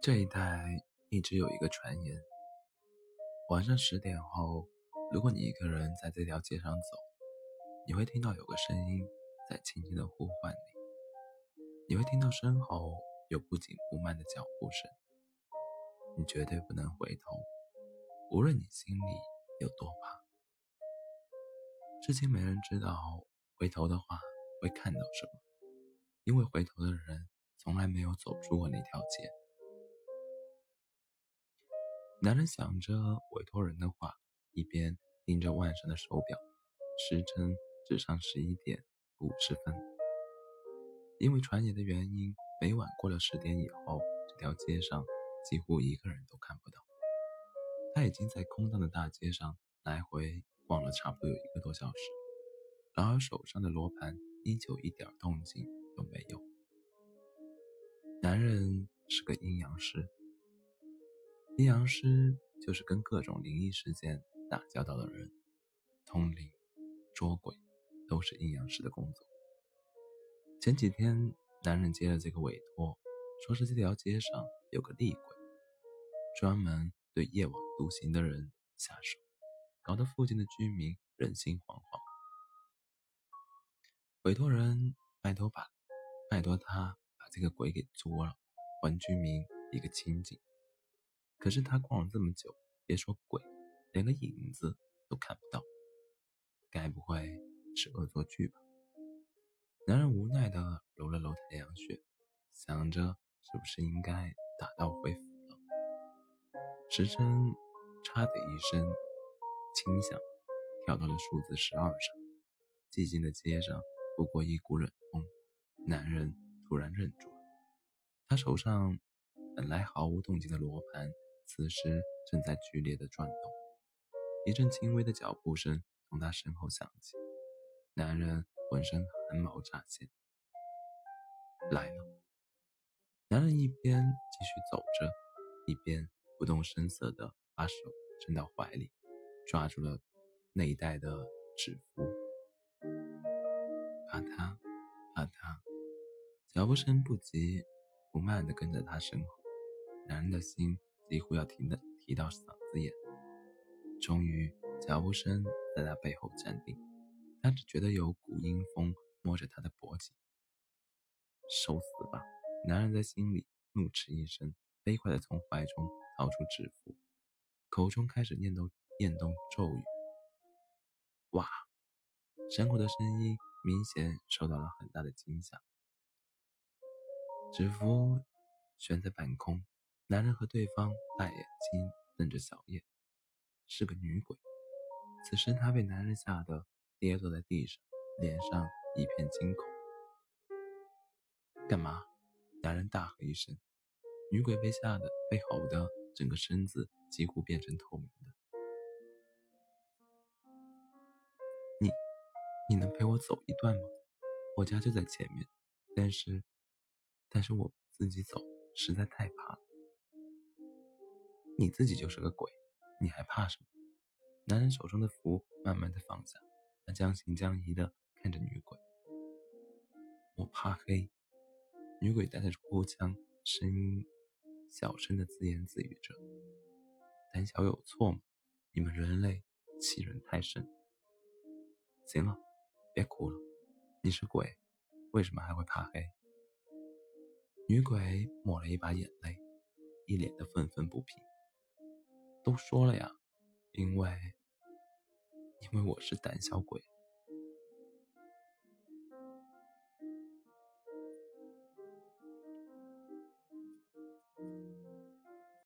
这一带一直有一个传言：晚上十点后，如果你一个人在这条街上走，你会听到有个声音在轻轻的呼唤你，你会听到身后有不紧不慢的脚步声。你绝对不能回头，无论你心里有多怕。至今没人知道回头的话会看到什么，因为回头的人从来没有走出过那条街。男人想着委托人的话，一边盯着腕上的手表，时针指上十一点五十分。因为传言的原因，每晚过了十点以后，这条街上几乎一个人都看不到。他已经在空荡的大街上来回逛了差不多有一个多小时，然而手上的罗盘依旧一点动静都没有。男人是个阴阳师。阴阳师就是跟各种灵异事件打交道的人，通灵、捉鬼都是阴阳师的工作。前几天，男人接了这个委托，说是这条街上有个厉鬼，专门对夜晚独行的人下手，搞得附近的居民人心惶惶。委托人拜托把拜托他把这个鬼给捉了，还居民一个清净。可是他逛了这么久，别说鬼，连个影子都看不到，该不会是恶作剧吧？男人无奈地揉了揉太阳穴，想着是不是应该打道回府了。时针嚓的一声轻响，跳到了数字十二上。寂静的街上拂过一股冷风，男人突然愣住了。他手上本来毫无动静的罗盘。此时正在剧烈的转动，一阵轻微的脚步声从他身后响起，男人浑身汗毛乍现。来了。男人一边继续走着，一边不动声色地把手伸到怀里，抓住了内袋的纸符。怕他，怕他，脚步声不急不慢地跟在他身后，男人的心。几乎要停的提到嗓子眼，终于脚步声在他背后站定，他只觉得有股阴风摸着他的脖颈。受死吧！男人在心里怒斥一声，飞快地从怀中掏出纸符，口中开始念动念动咒语。哇！山口的声音明显受到了很大的惊吓，纸符悬在半空。男人和对方大眼睛瞪着小叶，是个女鬼。此时她被男人吓得跌坐在地上，脸上一片惊恐。干嘛？男人大喝一声，女鬼被吓得被吼得整个身子几乎变成透明的。你，你能陪我走一段吗？我家就在前面，但是，但是我自己走实在太怕了。你自己就是个鬼，你还怕什么？男人手中的符慢慢的放下，他将信将疑的看着女鬼。我怕黑。女鬼带着哭腔，声音小声的自言自语着：“胆小有错吗？你们人类欺人太甚。”行了，别哭了。你是鬼，为什么还会怕黑？女鬼抹了一把眼泪，一脸的愤愤不平。都说了呀，因为因为我是胆小鬼。